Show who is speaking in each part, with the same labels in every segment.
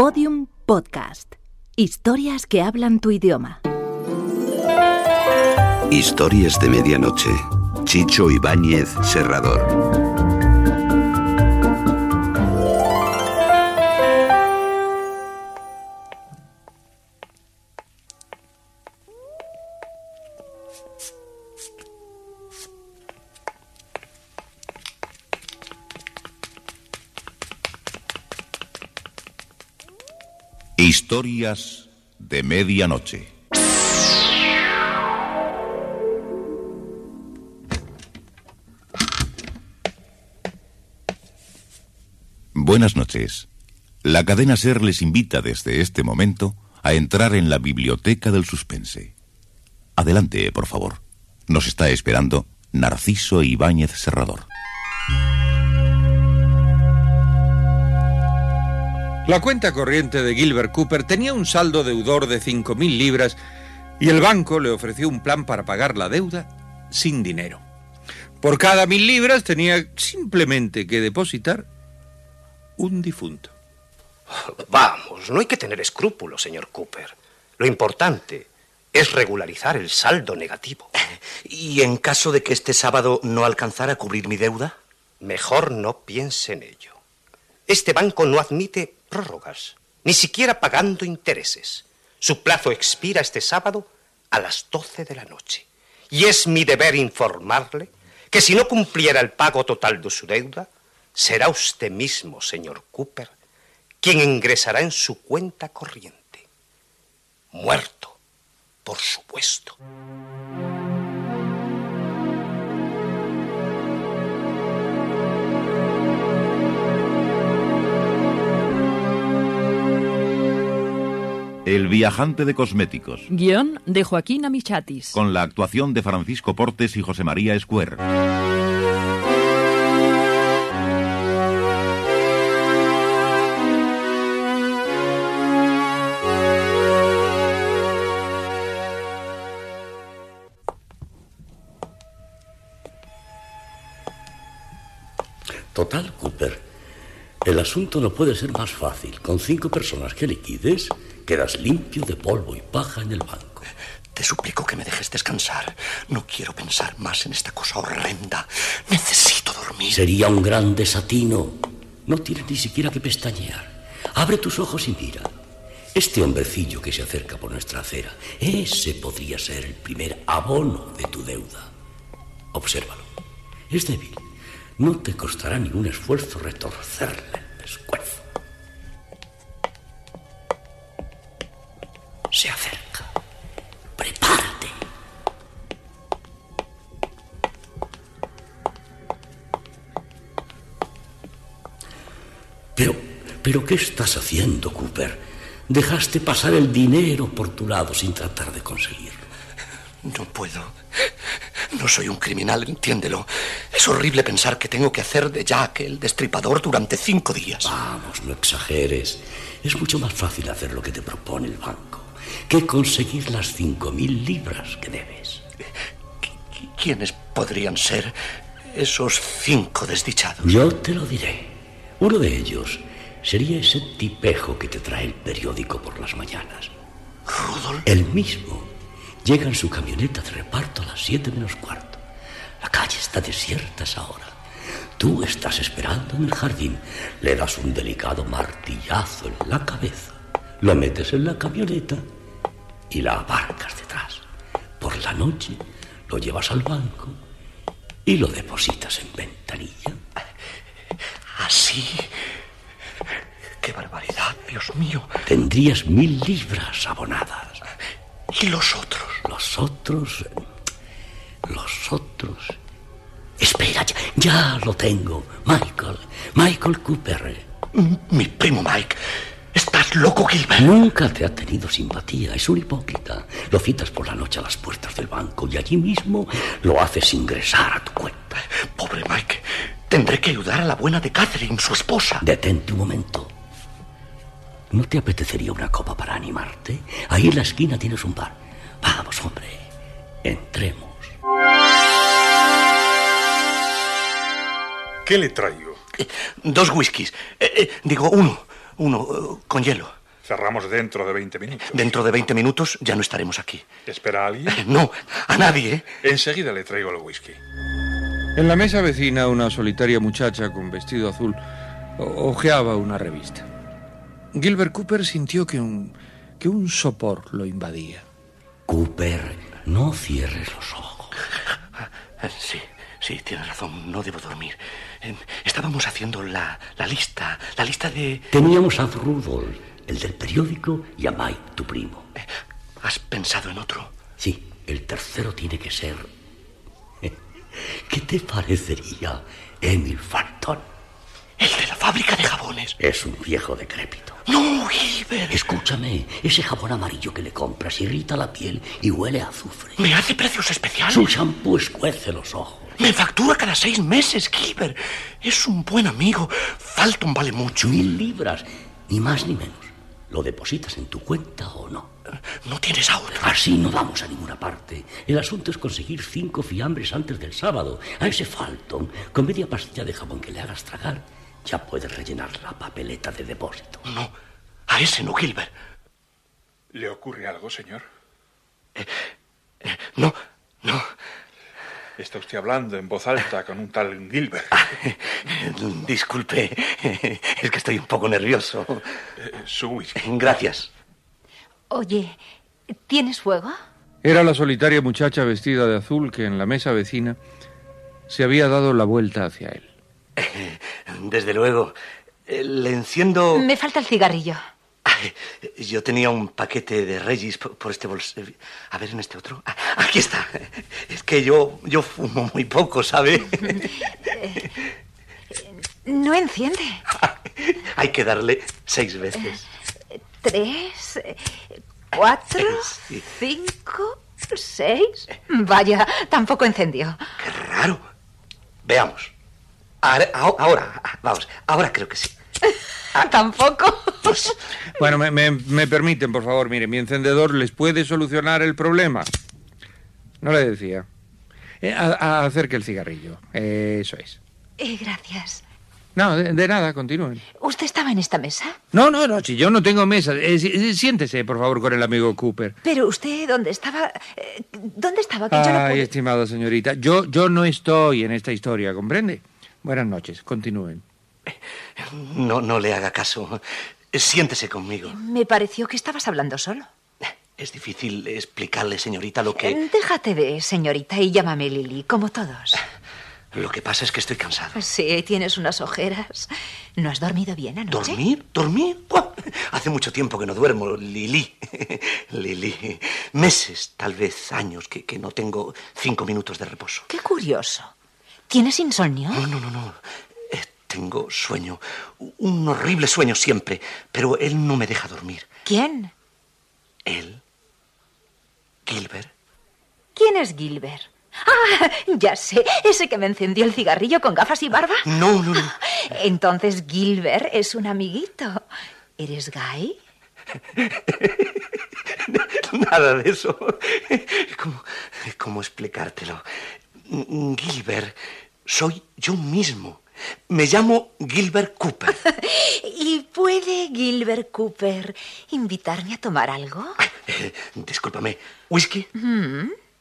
Speaker 1: Podium Podcast. Historias que hablan tu idioma.
Speaker 2: Historias de medianoche. Chicho Ibáñez Serrador.
Speaker 3: Historias de medianoche. Buenas noches. La cadena Ser les invita desde este momento a entrar en la biblioteca del suspense. Adelante, por favor. Nos está esperando Narciso Ibáñez Serrador.
Speaker 4: La cuenta corriente de Gilbert Cooper tenía un saldo deudor de 5.000 libras y el banco le ofreció un plan para pagar la deuda sin dinero. Por cada mil libras tenía simplemente que depositar un difunto.
Speaker 5: Vamos, no hay que tener escrúpulos, señor Cooper. Lo importante es regularizar el saldo negativo.
Speaker 6: ¿Y en caso de que este sábado no alcanzara a cubrir mi deuda?
Speaker 5: Mejor no piense en ello. Este banco no admite prórrogas, ni siquiera pagando intereses. Su plazo expira este sábado a las 12 de la noche. Y es mi deber informarle que si no cumpliera el pago total de su deuda, será usted mismo, señor Cooper, quien ingresará en su cuenta corriente. Muerto, por supuesto.
Speaker 3: El viajante de cosméticos.
Speaker 7: Guión de Joaquín Amichatis.
Speaker 3: Con la actuación de Francisco Portes y José María Escuer.
Speaker 8: Total, Cooper. El asunto no puede ser más fácil. Con cinco personas que liquides, quedas limpio de polvo y paja en el banco.
Speaker 6: Te suplico que me dejes descansar. No quiero pensar más en esta cosa horrenda. Necesito dormir.
Speaker 8: Sería un gran desatino. No tienes ni siquiera que pestañear. Abre tus ojos y mira. Este hombrecillo que se acerca por nuestra acera, ese podría ser el primer abono de tu deuda. Obsérvalo. Es débil. No te costará ningún esfuerzo retorcerle el pescuezo. Se acerca. Prepárate. Pero, pero, ¿qué estás haciendo, Cooper? Dejaste pasar el dinero por tu lado sin tratar de conseguirlo.
Speaker 6: No puedo. No soy un criminal, entiéndelo. Es horrible pensar que tengo que hacer de Jack el destripador durante cinco días.
Speaker 8: Vamos, no exageres. Es mucho más fácil hacer lo que te propone el banco que conseguir las cinco mil libras que debes.
Speaker 6: ¿Quiénes podrían ser esos cinco desdichados?
Speaker 8: Yo te lo diré. Uno de ellos sería ese tipejo que te trae el periódico por las mañanas.
Speaker 6: ¿Rudolf?
Speaker 8: El mismo. Llega en su camioneta de reparto a las siete menos cuarto. La calle está desierta a esa hora. Tú estás esperando en el jardín. Le das un delicado martillazo en la cabeza. Lo metes en la camioneta y la abarcas detrás. Por la noche lo llevas al banco y lo depositas en ventanilla.
Speaker 6: ¿Así? ¡Qué barbaridad, Dios mío!
Speaker 8: Tendrías mil libras abonadas.
Speaker 6: ¿Y los otros?
Speaker 8: Los otros... Los otros... Espera, ya, ya lo tengo. Michael. Michael Cooper.
Speaker 6: Mi primo Mike. ¿Estás loco, Gilbert?
Speaker 8: Nunca te ha tenido simpatía. Es un hipócrita. Lo citas por la noche a las puertas del banco y allí mismo lo haces ingresar a tu cuenta.
Speaker 6: Pobre Mike. Tendré que ayudar a la buena de Catherine, su esposa.
Speaker 8: Detente un momento. ¿No te apetecería una copa para animarte? Ahí en la esquina tienes un bar. Vamos, hombre. Entremos.
Speaker 9: ¿Qué le traigo?
Speaker 6: Eh, dos whiskies. Eh, eh, digo, uno. Uno, eh, con hielo.
Speaker 9: Cerramos dentro de 20 minutos.
Speaker 6: Dentro de 20 minutos ya no estaremos aquí.
Speaker 9: ¿Espera a alguien?
Speaker 6: No, a nadie, ¿eh?
Speaker 9: Enseguida le traigo el whisky.
Speaker 4: En la mesa vecina, una solitaria muchacha con vestido azul hojeaba una revista. Gilbert Cooper sintió que un, que un sopor lo invadía.
Speaker 8: Cooper, no cierres los ojos.
Speaker 6: Sí, sí, tienes razón, no debo dormir. Eh, Estábamos haciendo la, la lista, la lista de...
Speaker 8: Teníamos a Rudolf, el del periódico, y a Mike, tu primo.
Speaker 6: ¿Has pensado en otro?
Speaker 8: Sí, el tercero tiene que ser... ¿Qué te parecería Emil Farton?
Speaker 6: El de la fábrica de jabones.
Speaker 8: Es un viejo decrépito.
Speaker 6: No, Gilbert.
Speaker 8: Escúchame, ese jabón amarillo que le compras irrita la piel y huele a azufre.
Speaker 6: Me hace precios especiales.
Speaker 8: Su shampoo escuece los ojos.
Speaker 6: Me factura cada seis meses, Gilbert. Es un buen amigo. Falton vale mucho.
Speaker 8: Mil libras, ni más ni menos. ¿Lo depositas en tu cuenta o no?
Speaker 6: No tienes a otro.
Speaker 8: Así no vamos a ninguna parte. El asunto es conseguir cinco fiambres antes del sábado. A ese Falton, con media pastilla de jabón que le hagas tragar, ya puedes rellenar la papeleta de depósito.
Speaker 6: No, a ese no, Gilbert.
Speaker 9: ¿Le ocurre algo, señor?
Speaker 6: No, no.
Speaker 9: Está usted hablando en voz alta con un tal Gilbert.
Speaker 6: Disculpe, es que estoy un poco nervioso.
Speaker 9: Eh, su whisky.
Speaker 6: Gracias.
Speaker 10: Oye, ¿tienes fuego?
Speaker 4: Era la solitaria muchacha vestida de azul que en la mesa vecina se había dado la vuelta hacia él.
Speaker 6: Desde luego. Eh, Le enciendo...
Speaker 10: Me falta el cigarrillo.
Speaker 6: Ay, Yo tenía un paquete de Regis por, por este bolso. A ver, en este otro. Ah, Aquí está. Es que yo, yo fumo muy poco, ¿sabe?
Speaker 10: No enciende.
Speaker 6: Hay que darle seis veces.
Speaker 10: Tres, eh, cuatro,
Speaker 6: Sí.
Speaker 10: cinco, seis. Vaya, tampoco encendió.
Speaker 6: Qué raro. Veamos. Ahora, ahora, vamos, ahora creo que sí.
Speaker 10: Tampoco.
Speaker 6: Pues,
Speaker 4: Bueno, me, me- me permiten, por favor, mire, mi encendedor les puede solucionar el problema. No le decía. Eh, a- a- acerque el cigarrillo. Eh, eso es.
Speaker 10: Eh, gracias.
Speaker 4: No, de, de nada, continúen.
Speaker 10: ¿Usted estaba en esta mesa?
Speaker 4: No, no, no, si yo no tengo mesa. Eh, si- siéntese, por favor, con el amigo Cooper.
Speaker 10: Pero usted, ¿dónde estaba? Eh, ¿Dónde estaba? Que yo no
Speaker 4: Ay,
Speaker 10: pude-
Speaker 4: estimada señorita, yo, yo no estoy en esta historia, ¿comprende? Buenas noches, continúen.
Speaker 6: No, no le haga caso. Siéntese conmigo.
Speaker 10: Me pareció que estabas hablando solo.
Speaker 6: Es difícil explicarle, señorita, lo que...
Speaker 10: Eh, Déjate de señorita y llámame Lily, como todos.
Speaker 6: Lo que pasa es que estoy cansado.
Speaker 10: Sí, tienes unas ojeras. ¿No has dormido bien anoche?
Speaker 6: ¿Dormir? ¿Dormir? Buah, Hace mucho tiempo que no duermo, Lili. Lili. Meses, tal vez años, que, que no tengo cinco minutos de reposo.
Speaker 10: Qué curioso. ¿Tienes insomnio?
Speaker 6: No, no, no, no. Tengo sueño. Un horrible sueño siempre. Pero él no me deja dormir.
Speaker 10: ¿Quién?
Speaker 6: Él. Gilbert.
Speaker 10: ¿Quién es Gilbert? Ah, ya sé, ese que me encendió el cigarrillo con gafas y barba.
Speaker 6: No, no, no.
Speaker 10: Entonces Gilbert es un amiguito. ¿Eres gay?
Speaker 6: Nada de eso. ¿Cómo, cómo explicártelo? Gilbert, soy yo mismo. Me llamo Gilbert Cooper.
Speaker 10: ¿Y puede Gilbert Cooper invitarme a tomar algo?
Speaker 6: Eh, discúlpame. ¿Whisky?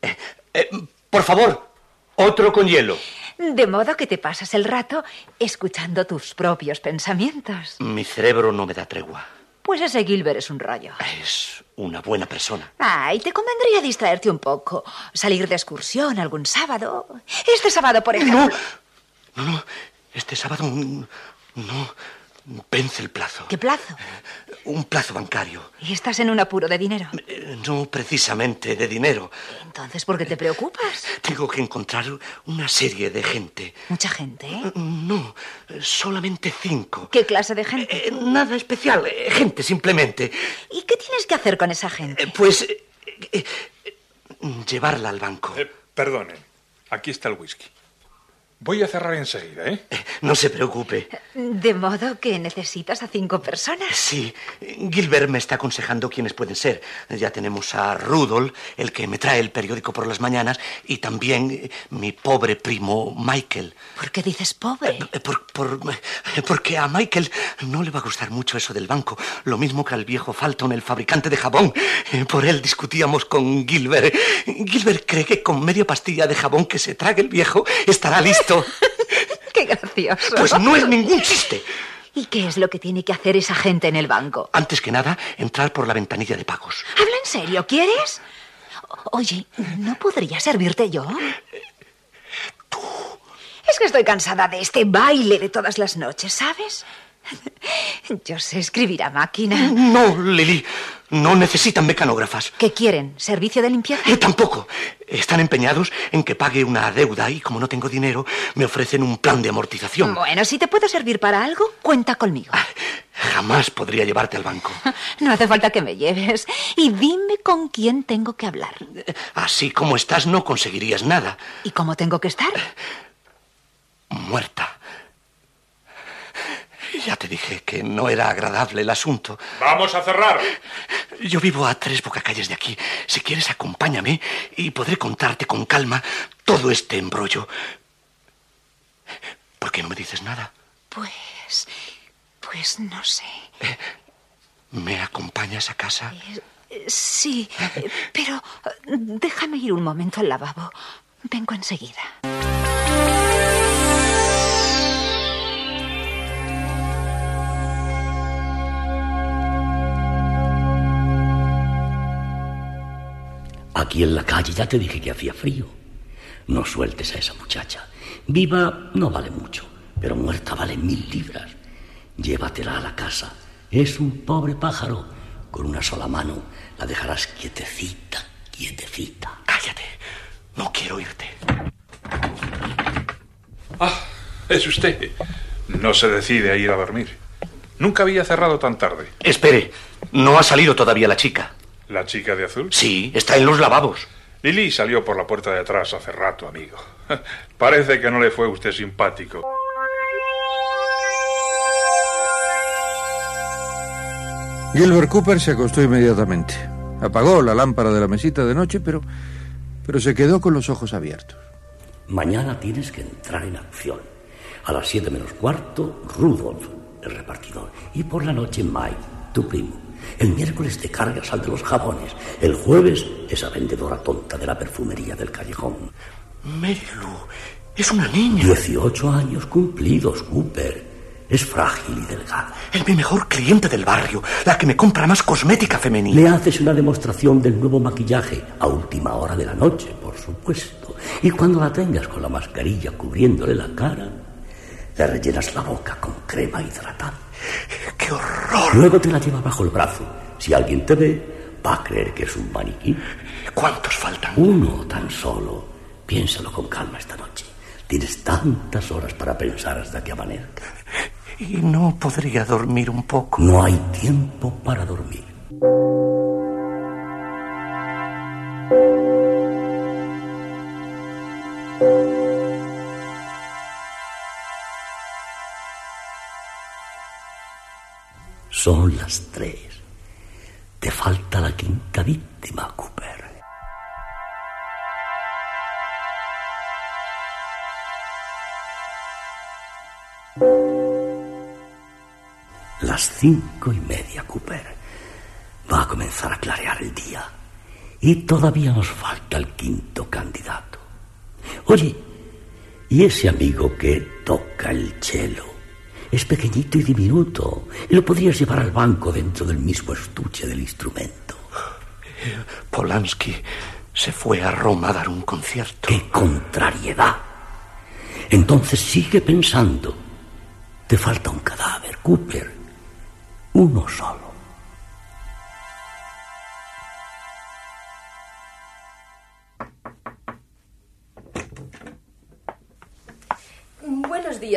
Speaker 6: Eh, eh, por favor, otro con hielo.
Speaker 10: De modo que te pasas el rato escuchando tus propios pensamientos.
Speaker 6: Mi cerebro no me da tregua.
Speaker 10: Pues ese Gilbert es un rollo.
Speaker 6: Es una buena persona.
Speaker 10: Ay, te convendría distraerte un poco. Salir de excursión algún sábado. Este sábado, por ejemplo.
Speaker 6: No, no, este sábado no vence el plazo.
Speaker 10: ¿Qué plazo?
Speaker 6: Un plazo bancario.
Speaker 10: ¿Y estás en un apuro de dinero?
Speaker 6: Eh, No precisamente de dinero.
Speaker 10: Entonces, ¿por qué te preocupas?
Speaker 6: Tengo que encontrar una serie de gente.
Speaker 10: ¿Mucha gente? ¿eh?
Speaker 6: No, solamente cinco.
Speaker 10: ¿Qué clase de gente?
Speaker 6: Eh, nada especial, eh, gente simplemente.
Speaker 10: ¿Y qué tienes que hacer con esa gente?
Speaker 6: Eh, Pues eh, eh, llevarla al banco.
Speaker 9: Eh, perdonen, aquí está el whisky. Voy a cerrar enseguida, ¿eh?
Speaker 6: No se preocupe.
Speaker 10: De modo que necesitas a cinco personas.
Speaker 6: Sí, Gilbert me está aconsejando quiénes pueden ser. Ya tenemos a Rudolf, el que me trae el periódico por las mañanas, y también eh, mi pobre primo Michael.
Speaker 10: ¿Por qué dices pobre?
Speaker 6: Eh, por- por- porque a Michael no le va a gustar mucho eso del banco, lo mismo que al viejo Falton, el fabricante de jabón. Eh, Por él discutíamos con Gilbert. Gilbert cree que con media pastilla de jabón que se trague el viejo estará listo.
Speaker 10: Qué gracioso.
Speaker 6: Pues no es ningún chiste.
Speaker 10: ¿Y qué es lo que tiene que hacer esa gente en el banco?
Speaker 6: Antes que nada, entrar por la ventanilla de pagos.
Speaker 10: ¿Habla en serio? ¿Quieres? Oye, ¿no podría servirte yo? Es que estoy cansada de este baile de todas las noches, ¿sabes? Yo sé escribir a máquina.
Speaker 6: No, Lily, no necesitan mecanógrafas.
Speaker 10: ¿Qué quieren? ¿Servicio de limpieza?
Speaker 6: Eh, tampoco. Están empeñados en que pague una deuda y como no tengo dinero, me ofrecen un plan de amortización.
Speaker 10: Bueno, si te puedo servir para algo, cuenta conmigo.
Speaker 6: Jamás podría llevarte al banco.
Speaker 10: No hace falta que me lleves. Y dime con quién tengo que hablar.
Speaker 6: Así como estás, no conseguirías nada.
Speaker 10: ¿Y cómo tengo que estar?
Speaker 6: Muerta. Ya te dije que no era agradable el asunto.
Speaker 9: Vamos a cerrar.
Speaker 6: Yo vivo a tres bocacalles de aquí. Si quieres, acompáñame y podré contarte con calma todo este embrollo. ¿Por qué no me dices nada?
Speaker 10: Pues. Pues no sé.
Speaker 6: ¿Me acompañas a casa?
Speaker 10: Eh, Sí, eh, pero eh, déjame ir un momento al lavabo. Vengo enseguida.
Speaker 8: Aquí en la calle ya te dije que hacía frío. No sueltes a esa muchacha. Viva no vale mucho, pero muerta vale mil libras. Llévatela a la casa. Es un pobre pájaro. Con una sola mano la dejarás quietecita, quietecita.
Speaker 6: Cállate. No quiero irte.
Speaker 9: Ah, es usted. No se decide a ir a dormir. Nunca había cerrado tan tarde.
Speaker 6: Espere, no ha salido todavía la chica.
Speaker 9: ¿La chica de azul?
Speaker 6: Sí, está en los lavabos.
Speaker 9: Lily salió por la puerta de atrás hace rato, amigo. Parece que no le fue a usted simpático.
Speaker 4: Gilbert Cooper se acostó inmediatamente. Apagó la lámpara de la mesita de noche, pero, pero se quedó con los ojos abiertos.
Speaker 8: Mañana tienes que entrar en acción. A las siete menos cuarto, Rudolf, el repartidor. Y por la noche, Mike, tu primo. El miércoles te cargas al de los jabones. El jueves, esa vendedora tonta de la perfumería del callejón.
Speaker 6: Melu, es una niña.
Speaker 8: Dieciocho años cumplidos, Cooper. Es frágil y delgada.
Speaker 6: Es mi mejor cliente del barrio, la que me compra más cosmética femenina.
Speaker 8: Le haces una demostración del nuevo maquillaje a última hora de la noche, por supuesto. Y cuando la tengas con la mascarilla cubriéndole la cara, le rellenas la boca con crema hidratante.
Speaker 6: ¡Qué horror!
Speaker 8: Luego te la lleva bajo el brazo. Si alguien te ve, va a creer que es un maniquí.
Speaker 6: ¿Cuántos faltan?
Speaker 8: Uno tan solo. Piénsalo con calma esta noche. Tienes tantas horas para pensar hasta que amanezca.
Speaker 6: ¿Y no podría dormir un poco?
Speaker 8: No hay tiempo para dormir. Son las tres. Te falta la quinta víctima, Cooper. Las cinco y media, Cooper. Va a comenzar a clarear el día. Y todavía nos falta el quinto candidato. Oye, ¿y ese amigo que toca el cello? Es pequeñito y diminuto. Y lo podrías llevar al banco dentro del mismo estuche del instrumento.
Speaker 6: Polanski se fue a Roma a dar un concierto.
Speaker 8: ¡Qué contrariedad! Entonces sigue pensando. Te falta un cadáver, Cooper. Uno solo.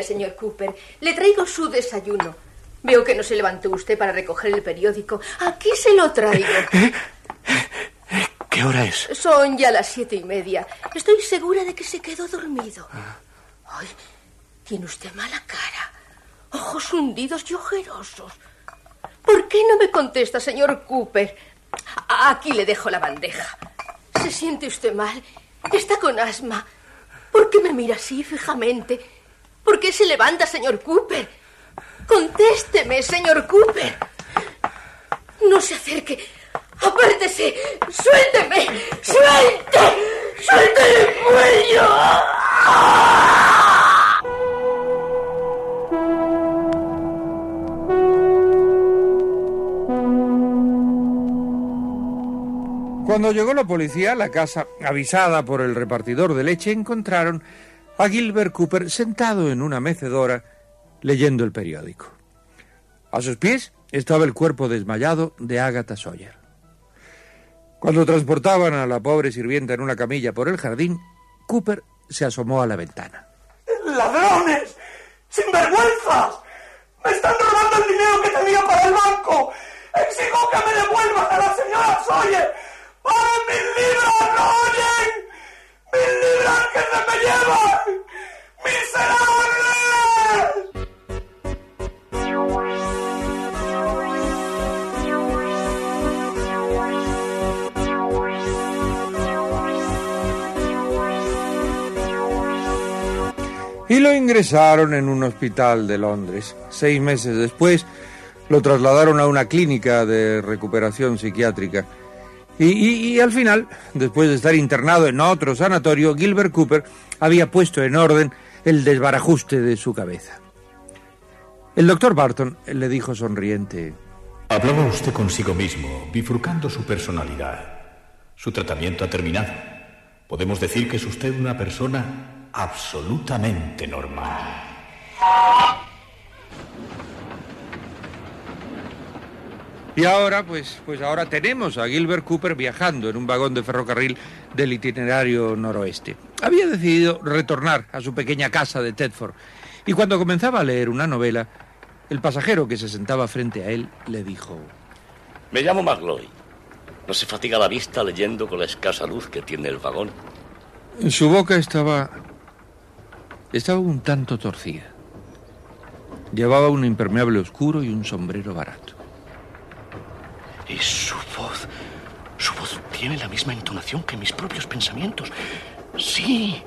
Speaker 11: Señor Cooper. Le traigo su desayuno. Veo que no se levantó usted para recoger el periódico. Aquí se lo traigo.
Speaker 6: ¿Qué hora es?
Speaker 11: Son ya las siete y media. Estoy segura de que se quedó dormido. Ay, tiene usted mala cara. Ojos hundidos y ojerosos. ¿Por qué no me contesta, señor Cooper? Aquí le dejo la bandeja. ¿Se siente usted mal? Está con asma. ¿Por qué me mira así fijamente? ¿Por qué se levanta, señor Cooper? Contésteme, señor Cooper. No se acerque. Apártese. Suélteme. Suelte. Suelte el cuello.
Speaker 4: Cuando llegó la policía a la casa, avisada por el repartidor de leche, encontraron a Gilbert Cooper sentado en una mecedora leyendo el periódico. A sus pies estaba el cuerpo desmayado de Agatha Sawyer. Cuando transportaban a la pobre sirvienta en una camilla por el jardín, Cooper se asomó a la ventana.
Speaker 6: ¡Ladrones! ¡Sinvergüenzas! ¡Me están robando el dinero que tenía para el banco! ¡Exijo que me devuelvan a la señora Sawyer! ¡Para mis libras, no oyen! ¡Mis libras que se me llevan! ¡Miserables!
Speaker 4: y lo ingresaron en un hospital de Londres. Seis meses después lo trasladaron a una clínica de recuperación psiquiátrica. Y, al final, después de estar internado en otro sanatorio, Gilbert Cooper había puesto en orden el desbarajuste de su cabeza. El doctor Barton le dijo sonriente,
Speaker 12: Hablaba usted consigo mismo, bifurcando su personalidad. Su tratamiento ha terminado. Podemos decir que es usted una persona absolutamente normal.
Speaker 4: Y ahora, pues, pues ahora tenemos a Gilbert Cooper viajando en un vagón de ferrocarril del itinerario noroeste. Había decidido retornar a su pequeña casa de Tedford. Y cuando comenzaba a leer una novela, el pasajero que se sentaba frente a él le dijo...
Speaker 8: Me llamo Magloy. No se fatiga la vista leyendo con la escasa luz que tiene el vagón.
Speaker 4: Su boca estaba... estaba un tanto torcida. Llevaba un impermeable oscuro y un sombrero barato.
Speaker 6: Su voz. Su voz tiene la misma entonación que mis propios pensamientos. Sí,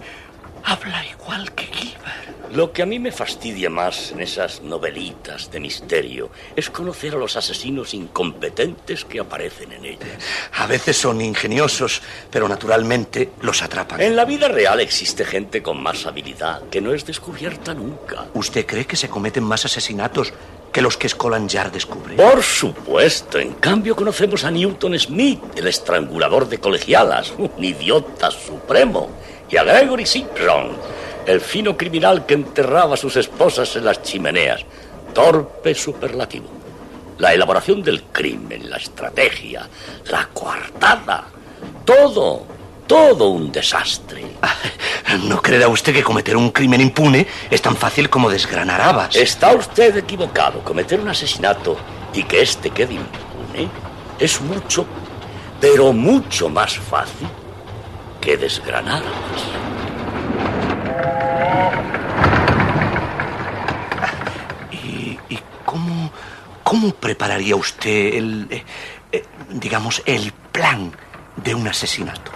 Speaker 6: habla igual que Gilbert.
Speaker 8: Lo que a mí me fastidia más en esas novelitas de misterio es conocer a los asesinos incompetentes que aparecen en ellas.
Speaker 6: A veces son ingeniosos, pero naturalmente los atrapan.
Speaker 8: En la vida real existe gente con más habilidad que no es descubierta nunca.
Speaker 6: ¿Usted cree que se cometen más asesinatos que los que Scotland descubre?
Speaker 8: Por supuesto. En cambio, conocemos a Newton Smith, el estrangulador de colegialas, un idiota supremo, y a Gregory Simpson, el fino criminal que enterraba a sus esposas en las chimeneas. Torpe superlativo. La elaboración del crimen, la estrategia, la coartada. Todo, todo un desastre.
Speaker 6: No creerá usted que cometer un crimen impune es tan fácil como desgranar habas.
Speaker 8: Está usted equivocado. Cometer un asesinato y que éste quede impune es mucho, pero mucho más fácil que desgranar habas.
Speaker 6: ¿Y, y cómo, cómo prepararía usted el, eh, eh, digamos, el plan de un asesinato?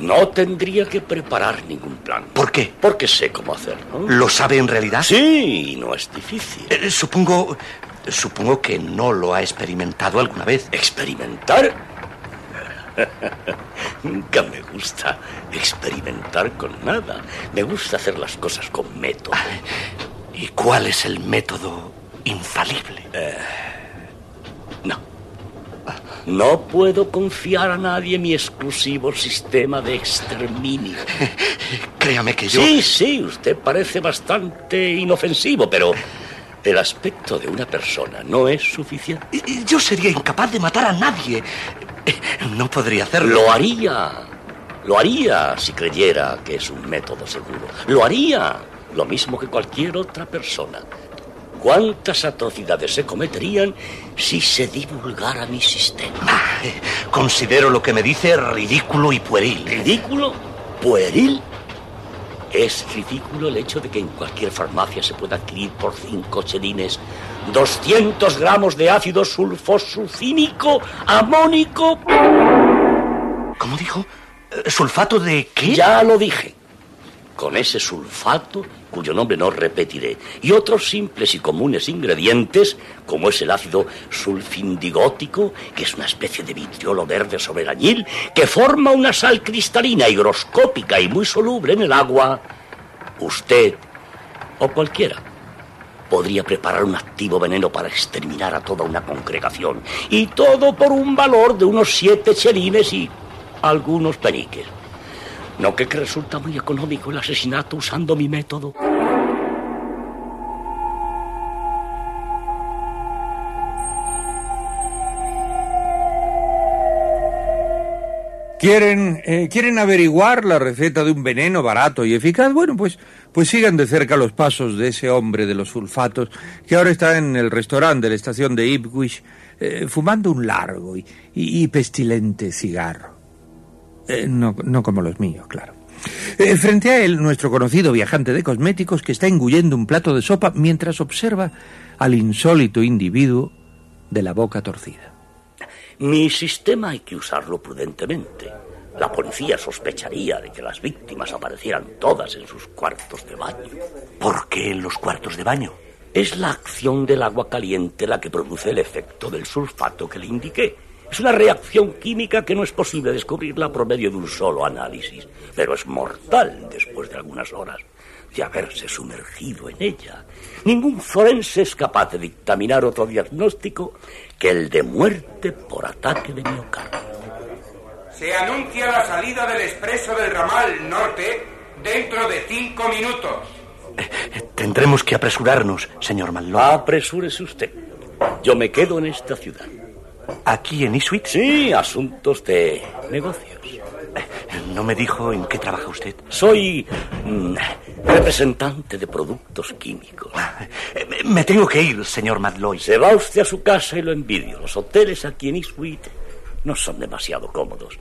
Speaker 8: No tendría que preparar ningún plan.
Speaker 6: ¿Por qué?
Speaker 8: Porque sé cómo hacerlo.
Speaker 6: ¿Lo sabe en realidad?
Speaker 8: Sí, no es difícil.
Speaker 6: Eh, supongo, supongo que no lo ha experimentado alguna vez.
Speaker 8: ¿Experimentar? Nunca me gusta experimentar con nada. Me gusta hacer las cosas con método.
Speaker 6: ¿Y cuál es el método infalible?
Speaker 8: Eh, no. No puedo confiar a nadie mi exclusivo sistema de exterminio.
Speaker 6: Créame que yo...
Speaker 8: Sí, sí, usted parece bastante inofensivo, pero el aspecto de una persona no es suficiente.
Speaker 6: Yo sería incapaz de matar a nadie. No podría hacerlo.
Speaker 8: Lo haría. Lo haría si creyera que es un método seguro. Lo haría. Lo mismo que cualquier otra persona. ¿Cuántas atrocidades se cometerían si se divulgara mi sistema?
Speaker 6: Ah, eh, Considero lo que me dice ridículo y pueril.
Speaker 8: ¿Ridículo? ¿Pueril? Es ridículo el hecho de que en cualquier farmacia se pueda adquirir por cinco chelines 200 gramos de ácido sulfosulfínico amónico.
Speaker 6: ¿Cómo dijo? ¿Sulfato de qué?
Speaker 8: Ya lo dije. Con ese sulfato, cuyo nombre no repetiré, y otros simples y comunes ingredientes, como es el ácido sulfindigótico, que es una especie de vitriolo verde sobre el añil, que forma una sal cristalina, higroscópica y muy soluble en el agua, usted o cualquiera podría preparar un activo veneno para exterminar a toda una congregación. Y todo por un valor de unos siete chelines y algunos peniques. ¿No que, resulta muy económico el asesinato usando mi método?
Speaker 4: ¿Quieren, eh, ¿Quieren averiguar la receta de un veneno barato y eficaz? Bueno, pues, pues sigan de cerca los pasos de ese hombre de los sulfatos que ahora está en el restaurante de la estación de Ipswich eh, fumando un largo y pestilente cigarro. Eh, no, no como los míos, claro. Eh, frente a él, nuestro conocido viajante de cosméticos que está engullendo un plato de sopa mientras observa al insólito individuo de la boca torcida.
Speaker 8: Mi sistema hay que usarlo prudentemente. La policía sospecharía de que las víctimas aparecieran todas en sus cuartos de baño.
Speaker 6: ¿Por qué en los cuartos de baño?
Speaker 8: Es la acción del agua caliente la que produce el efecto del sulfato que le indiqué. Es una reacción química que no es posible descubrirla por medio de un solo análisis, pero es mortal después de algunas horas de haberse sumergido en ella. Ningún forense es capaz de dictaminar otro diagnóstico que el de muerte por ataque de miocardio.
Speaker 13: Se anuncia la salida del expreso del ramal norte dentro de cinco minutos.
Speaker 6: Tendremos que apresurarnos, señor Malloy.
Speaker 8: Apresúrese usted. Yo me quedo en esta ciudad.
Speaker 6: ¿Aquí en Ipswich?
Speaker 8: Sí, asuntos de negocios.
Speaker 6: ¿No me dijo en qué trabaja usted?
Speaker 8: Soy mm, representante de productos químicos.
Speaker 6: Me tengo que ir, señor Madloy.
Speaker 8: Se va usted a su casa y lo envidio. Los hoteles aquí en Ipswich no son demasiado cómodos,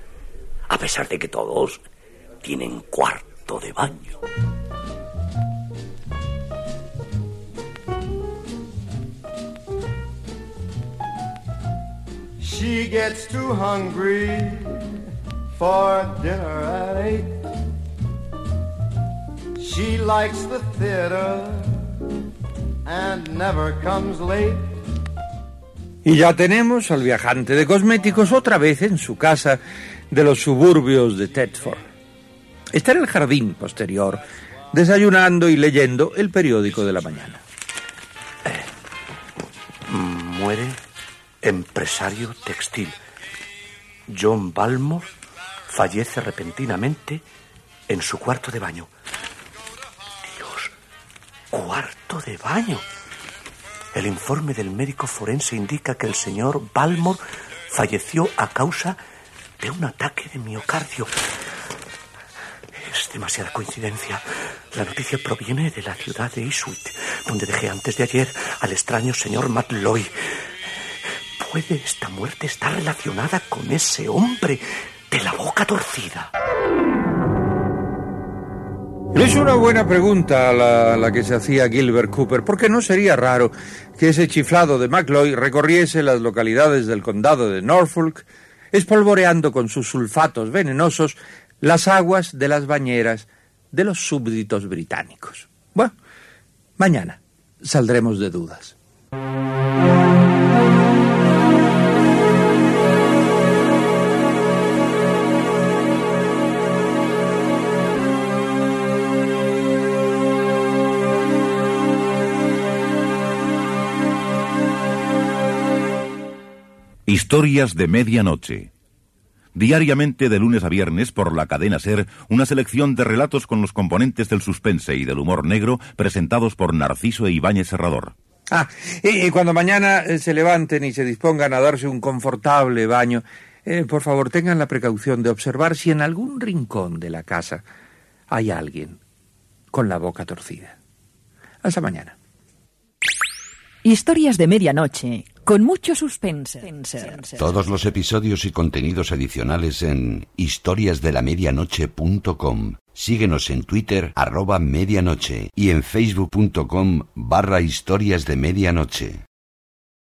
Speaker 8: a pesar de que todos tienen cuarto de baño.
Speaker 14: She gets too hungry for dinner at eight. She likes the theater and never comes late.
Speaker 4: Y ya tenemos al viajante de cosméticos otra vez en su casa de los suburbios de Thetford. Está en el jardín posterior, desayunando y leyendo el periódico de la mañana.
Speaker 6: Muere empresario textil. John Balmore fallece repentinamente en su cuarto de baño. Dios, cuarto de baño. El informe del médico forense indica que el señor Balmore falleció a causa de un ataque de miocardio. Es demasiada coincidencia. La noticia proviene de la ciudad de Ipswich, donde dejé antes de ayer al extraño señor Matloy. ¿Puede esta muerte estar relacionada con ese hombre de la boca torcida?
Speaker 4: Es una buena pregunta la, que se hacía Gilbert Cooper, porque no sería raro que ese chiflado de McLoy recorriese las localidades del condado de Norfolk, espolvoreando con sus sulfatos venenosos las aguas de las bañeras de los súbditos británicos. Bueno, mañana saldremos de dudas.
Speaker 3: Historias de medianoche. Diariamente de lunes a viernes por la cadena Ser, una selección de relatos con los componentes del suspense y del humor negro presentados por Narciso e Ibáñez Serrador.
Speaker 4: Ah, y, cuando mañana eh, se levanten y se dispongan a darse un confortable baño, eh, por favor tengan la precaución de observar si en algún rincón de la casa hay alguien con la boca torcida. Hasta mañana.
Speaker 7: Historias de medianoche, con mucho suspense.
Speaker 2: Todos los episodios y contenidos adicionales en historiasdelamedianoche.com. Síguenos en Twitter arroba medianoche y en facebook.com barra historias de medianoche.